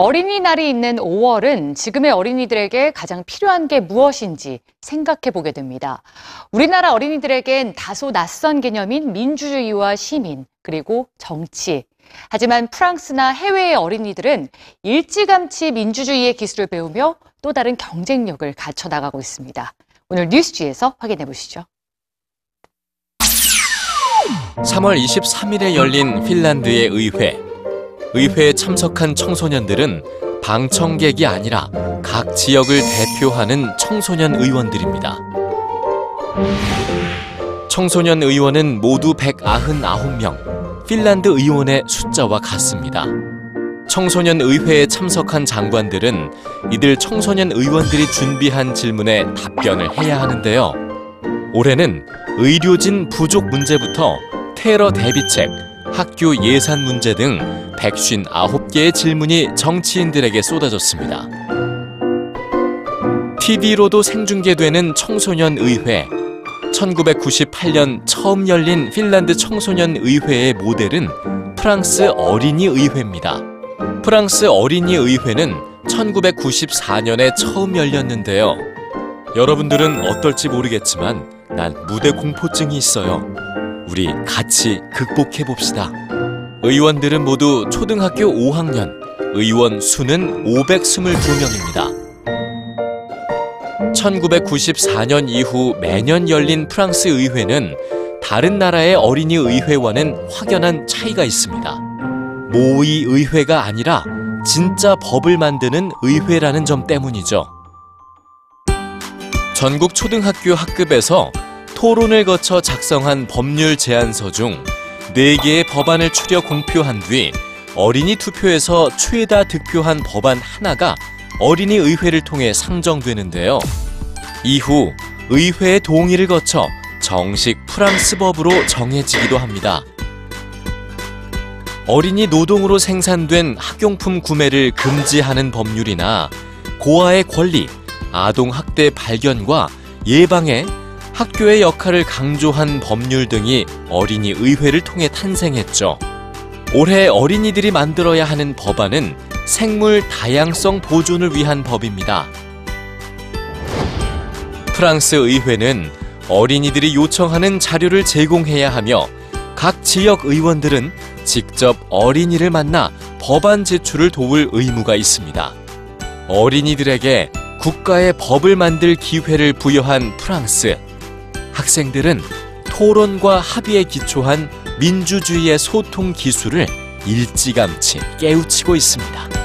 어린이날이 있는 5월은 지금의 어린이들에게 가장 필요한 게 무엇인지 생각해 보게 됩니다. 우리나라 어린이들에겐 다소 낯선 개념인 민주주의와 시민, 그리고 정치. 하지만 프랑스나 해외의 어린이들은 일찌감치 민주주의의 기술을 배우며 또 다른 경쟁력을 갖춰 나가고 있습니다. 오늘 뉴스지에서 확인해 보시죠. 3월 23일에 열린 핀란드의 의회. 의회에 참석한 청소년들은 방청객이 아니라 각 지역을 대표하는 청소년 의원들입니다. 청소년 의원은 모두 199명, 핀란드 의원의 숫자와 같습니다. 청소년 의회에 참석한 장관들은 이들 청소년 의원들이 준비한 질문에 답변을 해야 하는데요. 올해는 의료진 부족 문제부터 테러 대비책, 학교 예산 문제 등 159개의 질문이 정치인들에게 쏟아졌습니다. TV로도 생중계되는 청소년 의회. 1998년 처음 열린 핀란드 청소년 의회의 모델은 프랑스 어린이 의회입니다. 프랑스 어린이 의회는 1994년에 처음 열렸는데요. 여러분들은 어떨지 모르겠지만 난 무대 공포증이 있어요. 우리 같이 극복해 봅시다. 의원들은 모두 초등학교 5학년, 의원 수는 522명입니다. 1994년 이후 매년 열린 프랑스 의회는 다른 나라의 어린이 의회와는 확연한 차이가 있습니다. 모의 의회가 아니라 진짜 법을 만드는 의회라는 점 때문이죠. 전국 초등학교 학급에서 토론을 거쳐 작성한 법률 제안서 중 4개의 법안을 추려 공표한 뒤 어린이 투표에서 최다 득표한 법안 하나가 어린이 의회를 통해 상정되는데요. 이후 의회의 동의를 거쳐 정식 프랑스 법으로 정해지기도 합니다. 어린이 노동으로 생산된 학용품 구매를 금지하는 법률이나 고아의 권리, 아동 학대 발견과 예방에 학교의 역할을 강조한 법률 등이 어린이 의회를 통해 탄생했죠. 올해 어린이들이 만들어야 하는 법안은 생물 다양성 보존을 위한 법입니다. 프랑스 의회는 어린이들이 요청하는 자료를 제공해야 하며 각 지역 의원들은 직접 어린이를 만나 법안 제출을 도울 의무가 있습니다. 어린이들에게 국가의 법을 만들 기회를 부여한 프랑스. 학생들은 토론과 합의에 기초한 민주주의의 소통 기술을 일찌감치 깨우치고 있습니다.